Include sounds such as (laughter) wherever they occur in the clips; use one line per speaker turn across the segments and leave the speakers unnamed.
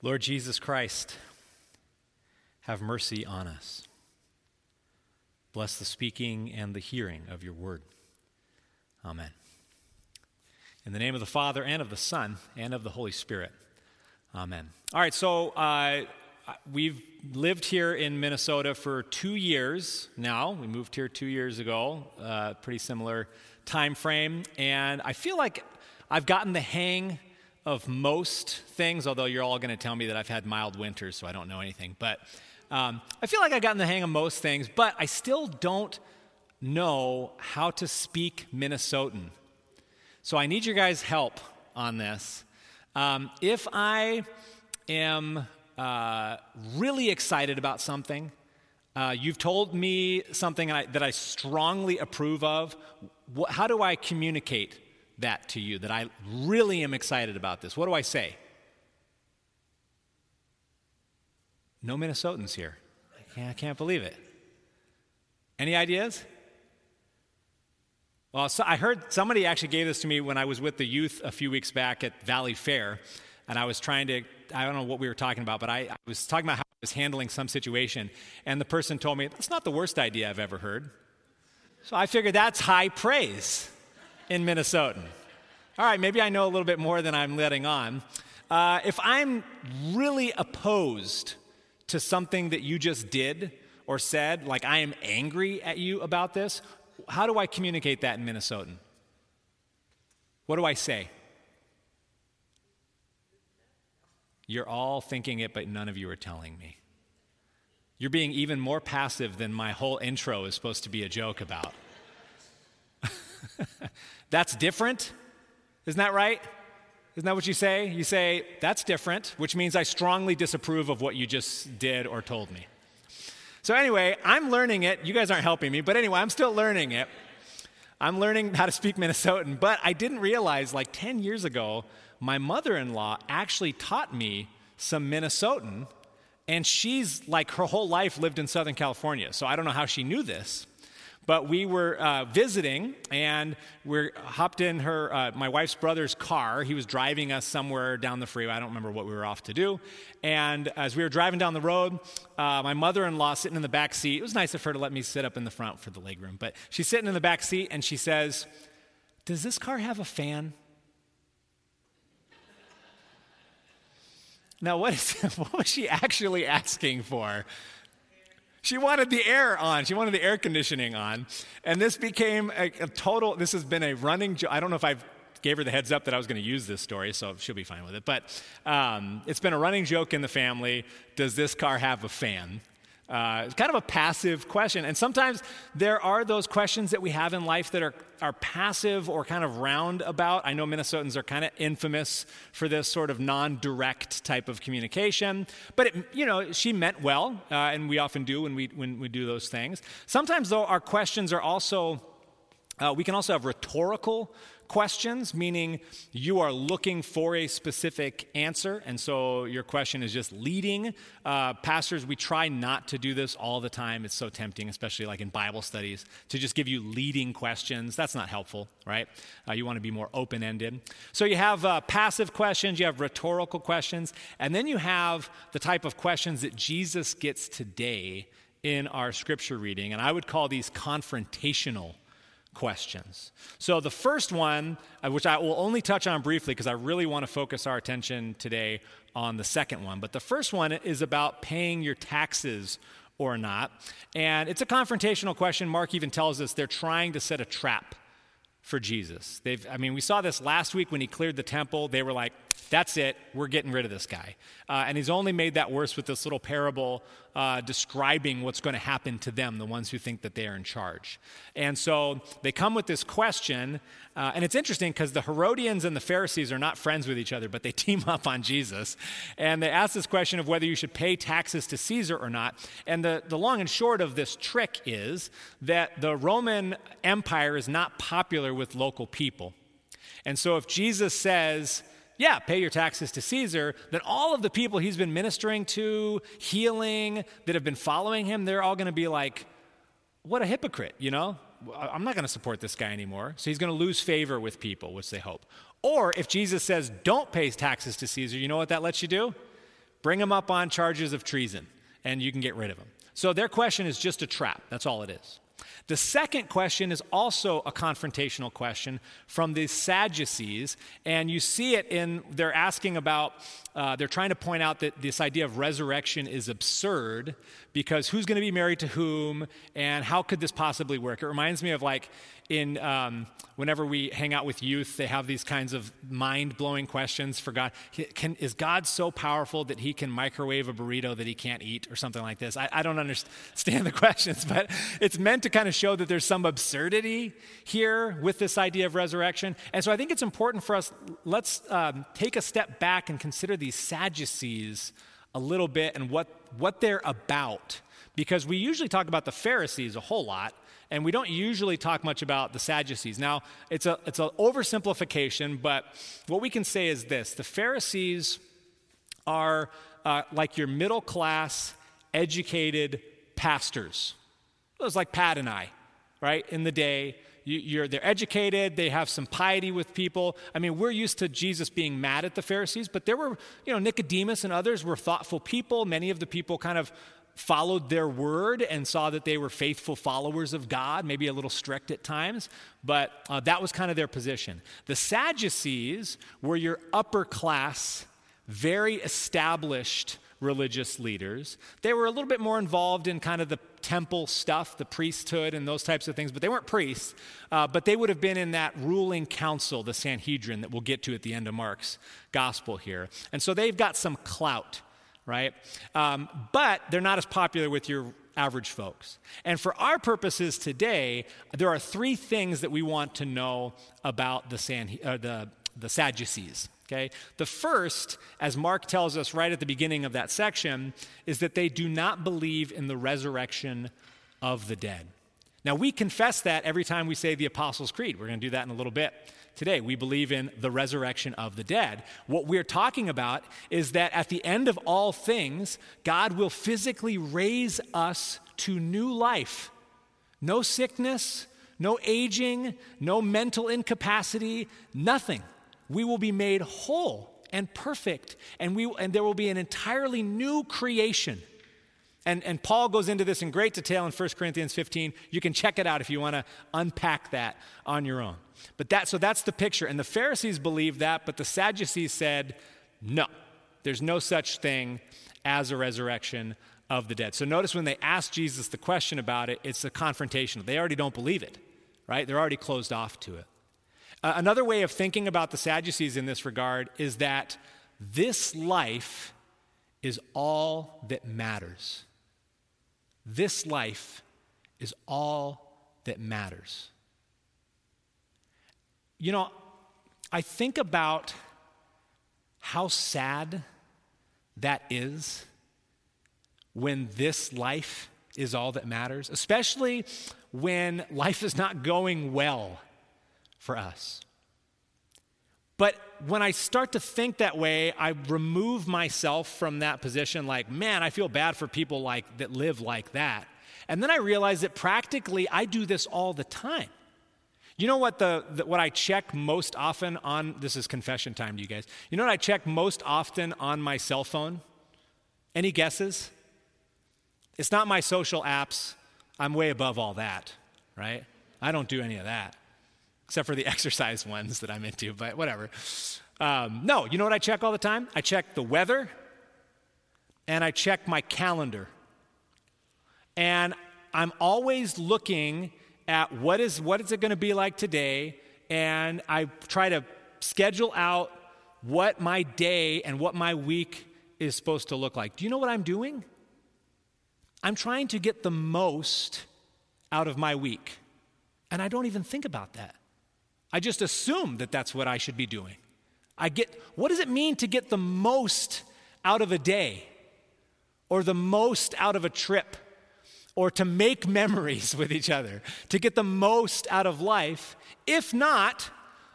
Lord Jesus Christ, have mercy on us. Bless the speaking and the hearing of your word. Amen. In the name of the Father, and of the Son, and of the Holy Spirit. Amen. All right, so uh, we've lived here in Minnesota for two years now. We moved here two years ago, uh, pretty similar time frame. And I feel like I've gotten the hang of most things, although you're all going to tell me that I've had mild winters, so I don't know anything. But um, I feel like I've gotten the hang of most things, but I still don't know how to speak Minnesotan. So I need your guys' help on this. Um, if I am uh, really excited about something, uh, you've told me something I, that I strongly approve of, wh- how do I communicate that to you that I really am excited about this. What do I say? No Minnesotans here. I can't, I can't believe it. Any ideas? Well, so I heard somebody actually gave this to me when I was with the youth a few weeks back at Valleyfair, and I was trying to, I don't know what we were talking about, but I, I was talking about how I was handling some situation, and the person told me, that's not the worst idea I've ever heard. So I figured that's high praise in Minnesotan. All right, maybe I know a little bit more than I'm letting on. Uh, if I'm really opposed to something that you just did or said, like I am angry at you about this, how do I communicate that in Minnesotan? What do I say? You're all thinking it, but none of you are telling me. You're being even more passive than my whole intro is supposed to be a joke about. (laughs) That's different. Isn't that right? Isn't that what you say? You say, that's different, which means I strongly disapprove of what you just did or told me. So, anyway, I'm learning it. You guys aren't helping me, but anyway, I'm still learning it. I'm learning how to speak Minnesotan, but I didn't realize like 10 years ago, my mother in law actually taught me some Minnesotan, and she's like her whole life lived in Southern California. So I don't know how she knew this. But we were uh, visiting, and we hopped in her, uh, my wife's brother's car. He was driving us somewhere down the freeway. I don't remember what we were off to do. And as we were driving down the road, uh, my mother-in-law sitting in the back seat. It was nice of her to let me sit up in the front for the legroom. But she's sitting in the back seat, and she says, "Does this car have a fan?" Now, what, is, (laughs) what was she actually asking for? She wanted the air on. She wanted the air conditioning on. And this became a, a total, this has been a running, jo- I don't know if I've gave her the heads up that I was going to use this story, so she'll be fine with it. But um, it's been a running joke in the family. Does this car have a fan? Uh, it's kind of a passive question. And sometimes there are those questions that we have in life that are, are passive or kind of roundabout. I know Minnesotans are kind of infamous for this sort of non direct type of communication. But, it, you know, she meant well, uh, and we often do when we, when we do those things. Sometimes, though, our questions are also, uh, we can also have rhetorical questions, meaning you are looking for a specific answer, and so your question is just leading. Uh, pastors, we try not to do this all the time. It's so tempting, especially like in Bible studies, to just give you leading questions. That's not helpful, right? Uh, you want to be more open ended. So you have uh, passive questions, you have rhetorical questions, and then you have the type of questions that Jesus gets today in our scripture reading, and I would call these confrontational questions. So, the first one, uh, which I will only touch on briefly because I really want to focus our attention today on the second one, but the first one is about paying your taxes or not. And it's a confrontational question. Mark even tells us they're trying to set a trap for Jesus. They've, I mean, we saw this last week when he cleared the temple. They were like, that's it, we're getting rid of this guy. Uh, and he's only made that worse with this little parable uh, describing what's going to happen to them, the ones who think that they are in charge. And so they come with this question, uh, and it's interesting because the Herodians and the Pharisees are not friends with each other, but they (laughs) team up on Jesus. And they ask this question of whether you should pay taxes to Caesar or not. And the, the long and short of this trick is that the Roman Empire is not popular with local people. And so if Jesus says, yeah, pay your taxes to Caesar, then all of the people he's been ministering to, healing, that have been following him, they're all going to be like, what a hypocrite, you know? I'm not going to support this guy anymore. So he's going to lose favor with people, which they hope. Or if Jesus says, don't pay taxes to Caesar, you know what that lets you do? bring him up on charges of treason, and you can get rid of him. So their question is just a trap. That's all it is. The second question is also a confrontational question from the Sadducees, and you see it in they're asking about, uh, they're trying to point out that this idea of resurrection is absurd because who's going to be married to whom, and how could this possibly work? It reminds me of like in um, whenever we hang out with youth, they have these kinds of mind-blowing questions for God. Can, is God so powerful that He can microwave a burrito that He can't eat, or something like this? I, I don't understand (laughs) the questions, but it's meant to kind of show that there's some absurdity here with this idea of resurrection. And so I think it's important for us. Let's um, take a step back and consider these Sadducees a little bit and what what they're about, because we usually talk about the Pharisees a whole lot and we don't usually talk much about the Sadducees. Now, it's a it's an oversimplification, but what we can say is this: the Pharisees are uh, like your middle class, educated pastors. It was like Pat and I, right? In the day, you, they're educated, they have some piety with people. I mean, we're used to Jesus being mad at the Pharisees, but there were, you know, Nicodemus and others were thoughtful people. Many of the people kind of followed their word and saw that they were faithful followers of God, maybe a little strict at times, but uh, that was kind of their position. The Sadducees were your upper class, very established religious leaders. They were a little bit more involved in kind of the temple stuff, the priesthood, and those types of things, but they weren't priests. Uh, but they would have been in that ruling council, the Sanhedrin, that we'll get to at the end of Mark's gospel here. And so they've got some clout right? Um, but they're not as popular with your average folks. And for our purposes today, there are three things that we want to know about the, San, uh, the, the Sadducees. Okay? The first, as Mark tells us right at the beginning of that section, is that they do not believe in the resurrection of the dead. Now, we confess that every time we say the Apostles' Creed. We're going to do that in a little bit today. We believe in the resurrection of the dead. What we're talking about is that at the end of all things, God will physically raise us to new life. No sickness, no aging, no mental incapacity, nothing. We will be made whole and perfect, and, we, and there will be an entirely new creation. And, and Paul goes into this in great detail in 1 Corinthians 15. You can check it out if you want to unpack that on your own. But that, so that's the picture. And the Pharisees believed that, but the Sadducees said, no, there's no such thing as a resurrection of the dead. So notice when they ask Jesus the question about it, it's a confrontation. They already don't believe it, right? They're already closed off to it. Uh, another way of thinking about the Sadducees in this regard is that this life is all that matters. This life is all that matters. You know, I think about how sad that is when this life is all that matters, especially when life is not going well for us. But when I start to think that way, I remove myself from that position like, man, I feel bad for people like that live like that. And then I realize that practically I do this all the time. You know what the, the, what I check most often on this is confession time to you guys. You know what I check most often on my cell phone? Any guesses? It's not my social apps. I'm way above all that, right? I don't do any of that. Except for the (laughs) exercise ones that I'm into, but whatever. Um, no, you know what I check all the time? I check the weather and I check my calendar. And I'm always looking at what is, what is it going to be like today, and I try to schedule out what my day and what my week is supposed to look like. Do you know what I'm doing? I'm trying to get the most out of my week. And I don't even think about that. I just assume that that's what I should be doing. I get what does it mean to get the most out of a day or the most out of a trip? or to make (laughs) memories with each other, to get the most out of life, if not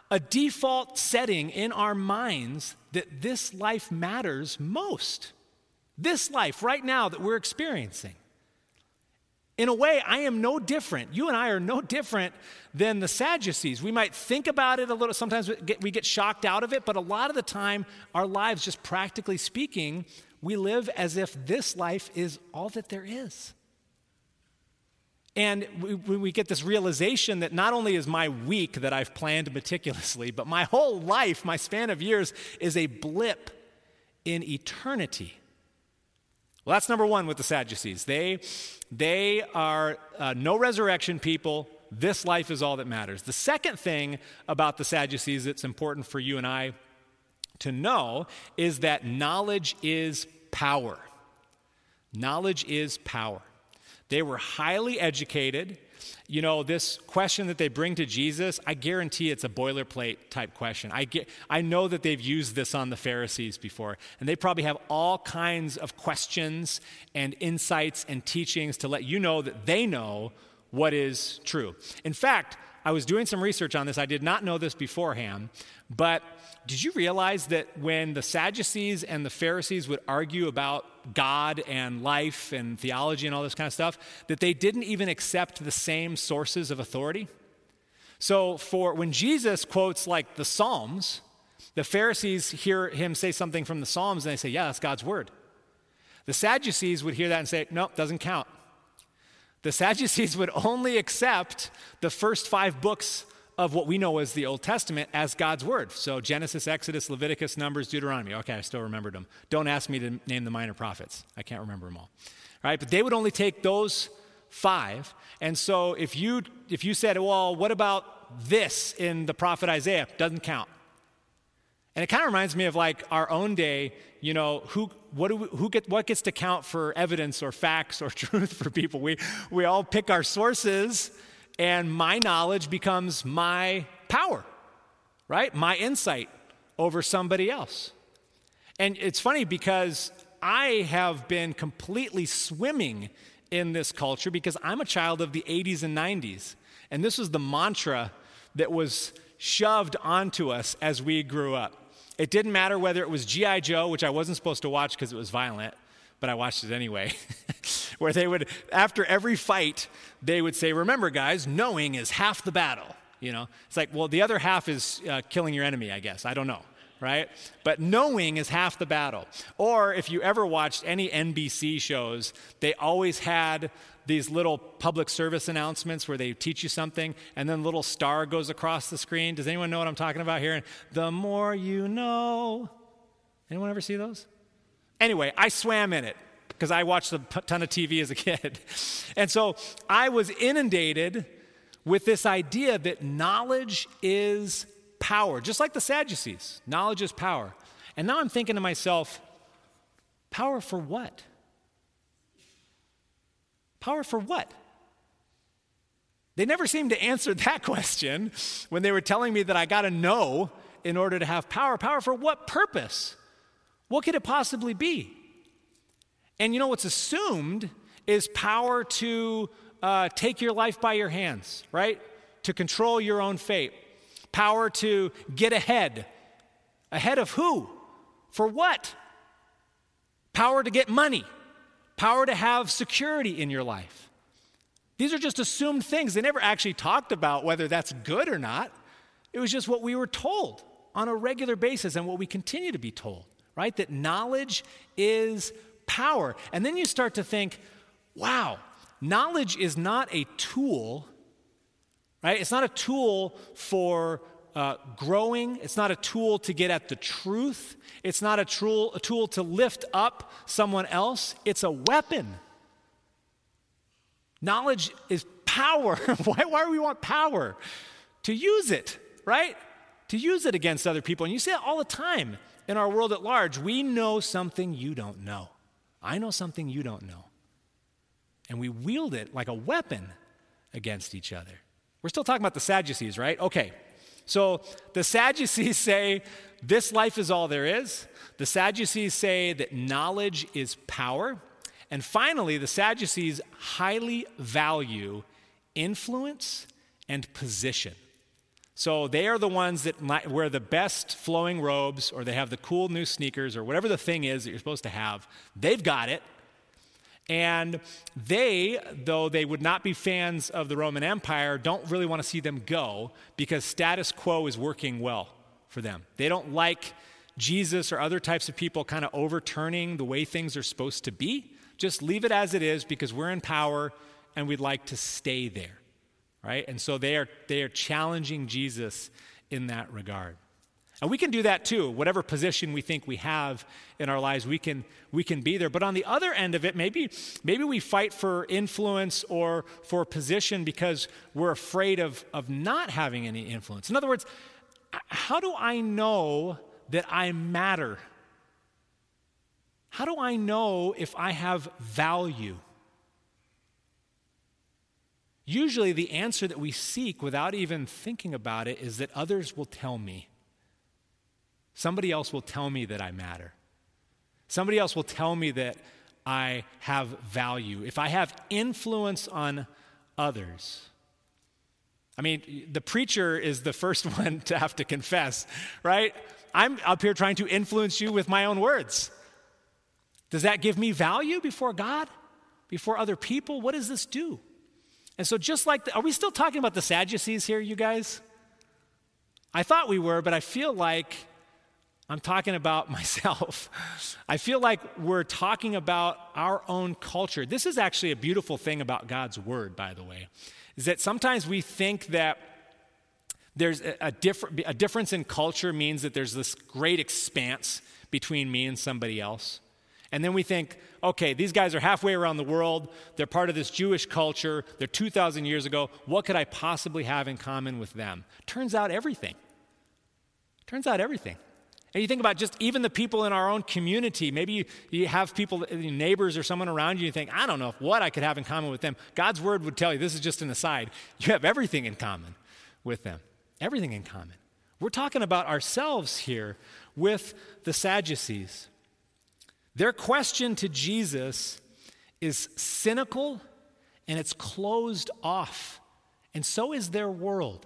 a default setting in our minds that this life matters most. This life right now that we're experiencing. In a way, I am no different. You and I are no different than the Sadducees. We might think about it a little, sometimes we get, we get shocked out of it, but a lot of the time, our lives, just practically speaking, we live as if this life is all that there is. And when we get this realization that not only is my week that I've planned meticulously, but my whole life, my span of years, is a blip in eternity. Well, that's number one with the Sadducees. They, they are uh, no resurrection people. This life is all that matters. The second thing about the Sadducees that's important for you and I to know is that knowledge is power. Knowledge is power. They were highly educated. You know, this question that they bring to Jesus, I guarantee it's a boilerplate type question. I, get, I know that they've used this on the Pharisees before, and they probably have all kinds of questions and insights and teachings to let you know that they know what is true. In fact, I was doing some research on this. I did not know this beforehand, but did you realize that when the Sadducees and the Pharisees would argue about God and life and theology and all this kind of stuff, that they didn't even accept the same sources of authority? So, for when Jesus quotes like the Psalms, the Pharisees hear him say something from the Psalms and they say, Yeah, that's God's word. The Sadducees would hear that and say, Nope, doesn't count. The Sadducees would only accept the first five books of what we know as the Old Testament as God's word. So Genesis, Exodus, Leviticus, Numbers, Deuteronomy. Okay, I still remembered them. Don't ask me to name the minor prophets. I can't remember them all. All right, but they would only take those five. And so if you if you said, well, what about this in the prophet Isaiah? Doesn't count. And it kind of reminds me of like our own day, you know, who, what, do we, who get, what gets to count for evidence or facts or (laughs) truth for people? We, we all pick our sources and my knowledge becomes my power, right? My insight over somebody else. And it's funny because I have been completely swimming in this culture because I'm a child of the 80s and 90s. And this was the mantra that was shoved onto us as we grew up. It didn't matter whether it was G.I. Joe, which I wasn't supposed to watch because it was violent, but I watched it anyway, (laughs) where they would, after every fight, they would say, Remember, guys, knowing is half the battle. You know, it's like, well, the other half is uh, killing your enemy, I guess. I don't know, right? But knowing is half the battle. Or if you ever watched any NBC shows, they always had these little public service announcements where they teach you something and then a little star goes across the screen. Does anyone know what I'm talking about here? And the more you know. Anyone ever see those? Anyway, I swam in it because I watched a ton of TV as a (laughs) kid. And so I was inundated with this idea that knowledge is power, just like the Sadducees. Knowledge is power. And now I'm thinking to myself, power for what? Power for what? They never seemed to answer (laughs) that question when they were telling me that I got to know in order to have power. Power for what purpose? What could it possibly be? And you know what's assumed is power to uh, take your life by your hands, right? To control your own fate. Power to get ahead. Ahead of who? For what? Power to get money. Power to have security in your life. These are just assumed things. They never actually talked about whether that's good or not. It was just what we were told on a regular basis and what we continue to be told right? That knowledge is power. And then you start to think, wow, knowledge is not a tool, right? It's not a tool for uh, growing. It's not a tool to get at the truth. It's not a tool, a tool to lift up someone else. It's a weapon. Knowledge is power. (laughs) why, why do we want power? To use it, right? To use it against other people. And you see it all the time in our world at large, we know something you don't know. I know something you don't know. And we wield it like a weapon against each other. We're still talking about the Sadducees, right? Okay. So the Sadducees (laughs) say this life is all there is. The Sadducees say that knowledge is power. And finally, the Sadducees highly value influence and position. So they are the ones that wear the best flowing robes, or they have the cool new sneakers, or whatever the thing is that you're supposed to have. They've got it. And they, though they would not be fans of the Roman Empire, don't really want to see them go because status quo is working well for them. They don't like Jesus or other types of people kind of overturning the way things are supposed to be. Just leave it as it is because we're in power and we'd like to stay there. Right? And so they are they are challenging Jesus in that regard. And we can do that too. Whatever position we think we have in our lives, we can, we can be there. But on the other end of it, maybe, maybe we fight for influence or for position because we're afraid of, of not having any influence. In other words, how do I know that I matter? How do I know if I have value? Usually, the answer that we seek without even thinking about it is that others will tell me. Somebody else will tell me that I matter. Somebody else will tell me that I have value. If I have influence on others, I mean, the preacher is the first (laughs) one to have to confess, right? I'm up here trying to influence you with my own words. Does that give me value before God, before other people? What does this do? And so, just like, the, are we still talking about the Sadducees here, you guys? I thought we were, but I feel like I'm talking about (laughs) myself. I feel like we're talking about our own culture. This is actually a beautiful thing about God's word, by the way, is that sometimes we think that there's a, differ- a difference in culture means that there's this great expanse between me and somebody else. And then we think, okay, these guys are halfway around the world. They're part of this Jewish culture. They're 2,000 years ago. What could I possibly have in common with them? Turns out everything. Turns out everything. And you think about just even the people in our own community. Maybe you, you have people, neighbors or someone around you, you think, I don't know what I could have in common with them. God's word would tell you, this is just an aside, you have everything in common with them. Everything in common. We're talking about ourselves here with the Sadducees. Their question to Jesus is cynical and it's closed off. And so is their world.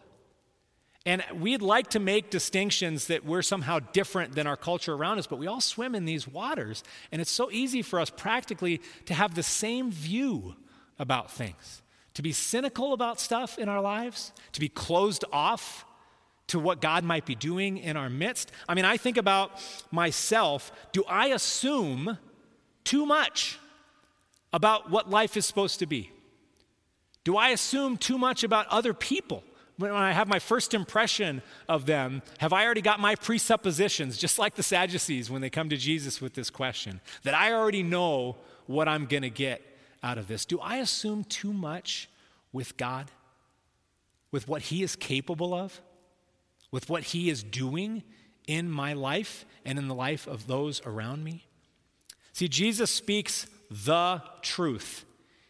And we'd like to make distinctions that we're somehow different than our culture around us, but we all swim in these waters. And it's so easy for us practically to have the same view about things, to be cynical about stuff in our lives, to be closed off to what God might be doing in our midst. I mean, I think about myself. Do I assume too much about what life is supposed to be? Do I assume too much about other people? When I have my first impression of them, have I already got my presuppositions, just like the Sadducees when they come to Jesus with this question, that I already know what I'm going to get out of this? Do I assume too much with God, with what He is capable of, with what He is doing in my life and in the life of those around me? See, Jesus speaks the truth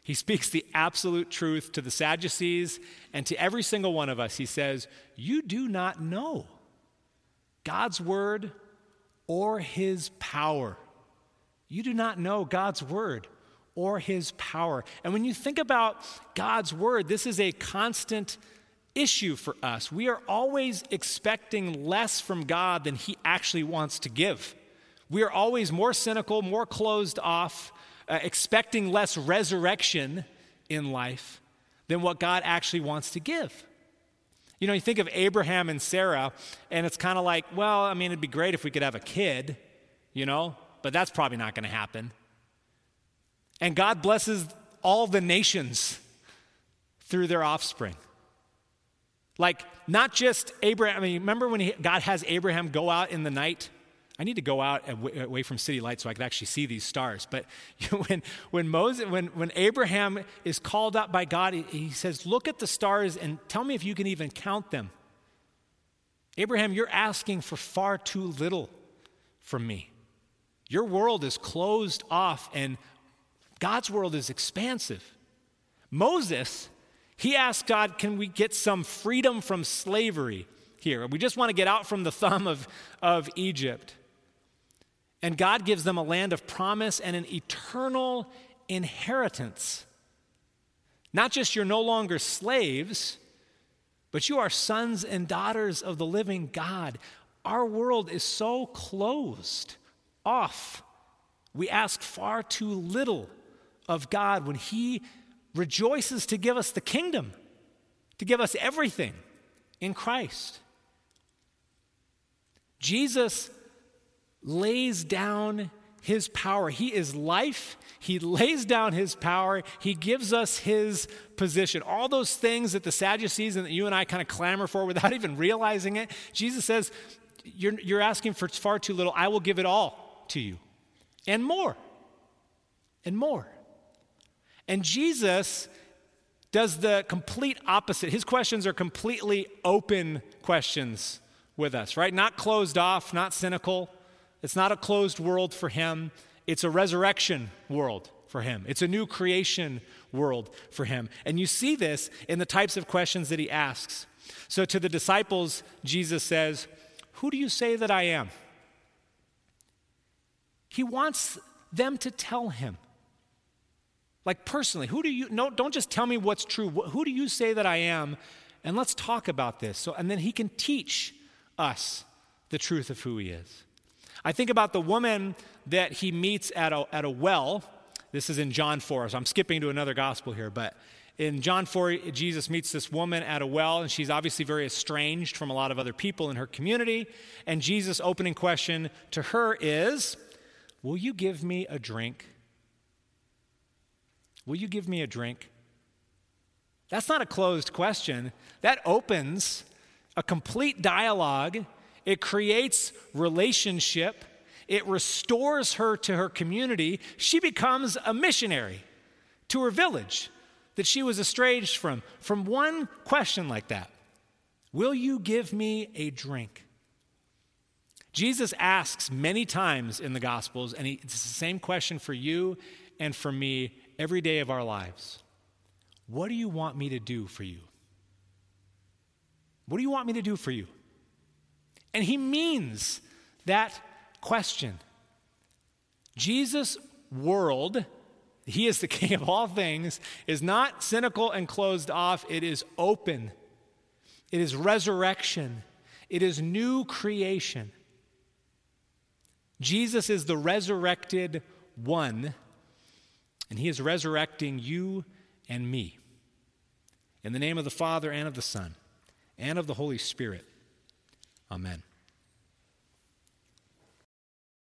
he speaks the absolute truth to the Sadducees and to every single one of us. He says, You do not know God's word or his power. You do not know God's word or his power. And when you think about God's word, this is a constant issue for us. We are always expecting less from God than he actually wants to give. We are always more cynical, more closed off uh, expecting less resurrection in life than what God actually wants to give. You know, you think of Abraham and Sarah, and it's kind of like, well, I mean, it'd be great if we could have a kid, you know, but that's probably not going to happen. And God blesses all the nations through their offspring. Like, not just Abraham, I mean, remember when he, God has Abraham go out in the night I need to go out away from city lights so I can actually see these stars. But (laughs) when, when, Moses, when, when Abraham is called up by God, he, he says, Look at the stars and tell me if you can even count them. Abraham, you're asking for far too little from me. Your world is closed off, and God's world is expansive. Moses, he asked God, Can we get some freedom from slavery here? We just want to get out from the thumb of, of Egypt. And God gives them a land of promise and an eternal inheritance. Not just you're no longer slaves, but you are sons and daughters of the living God. Our world is so closed off. We ask far too little of God when He rejoices to give us the kingdom, to give us everything in Christ. Jesus lays down his power. He is life. He lays down his power. He gives us his position. All those things that the Sadducees and that you and I kind of clamor for without (laughs) even realizing it, Jesus says, You're, you're asking for far too little. I will give it all to you. And more. And more. And Jesus does the complete opposite. His questions are completely open questions with us, right? Not closed off, not cynical. It's not a closed world for him, it's a resurrection world for him. It's a new creation world for him. And you see this in the types of questions that he asks. So to the disciples, Jesus says, Who do you say that I am? He wants them to tell him. Like personally, who do you no don't just tell me what's true. Who do you say that I am? And let's talk about this. So and then he can teach us the truth of who he is. I think about the woman that he meets at a, at a well. This is in John 4, so I'm skipping to another gospel here, but in John 4, Jesus meets this woman at a well, and she's obviously very estranged from a lot of other people in her community. And Jesus' opening question to her is Will you give me a drink? Will you give me a drink? That's not a closed question. That opens a complete dialogue it creates relationship, it restores her to her community. She becomes a missionary to her village that she was estranged from, from one question like that Will you give me a drink? Jesus asks many times in the Gospels, and he, it's the same question for you and for me every day of our lives. What do you want me to do for you? What do you want me to do for you? And he means that question. Jesus' world, he is the (laughs) king of all things, is not cynical and closed off, it is open. It is resurrection. It is new creation. Jesus is the resurrected one, and he is resurrecting you and me. In the name of the Father, and of the Son, and of the Holy Spirit. Amen.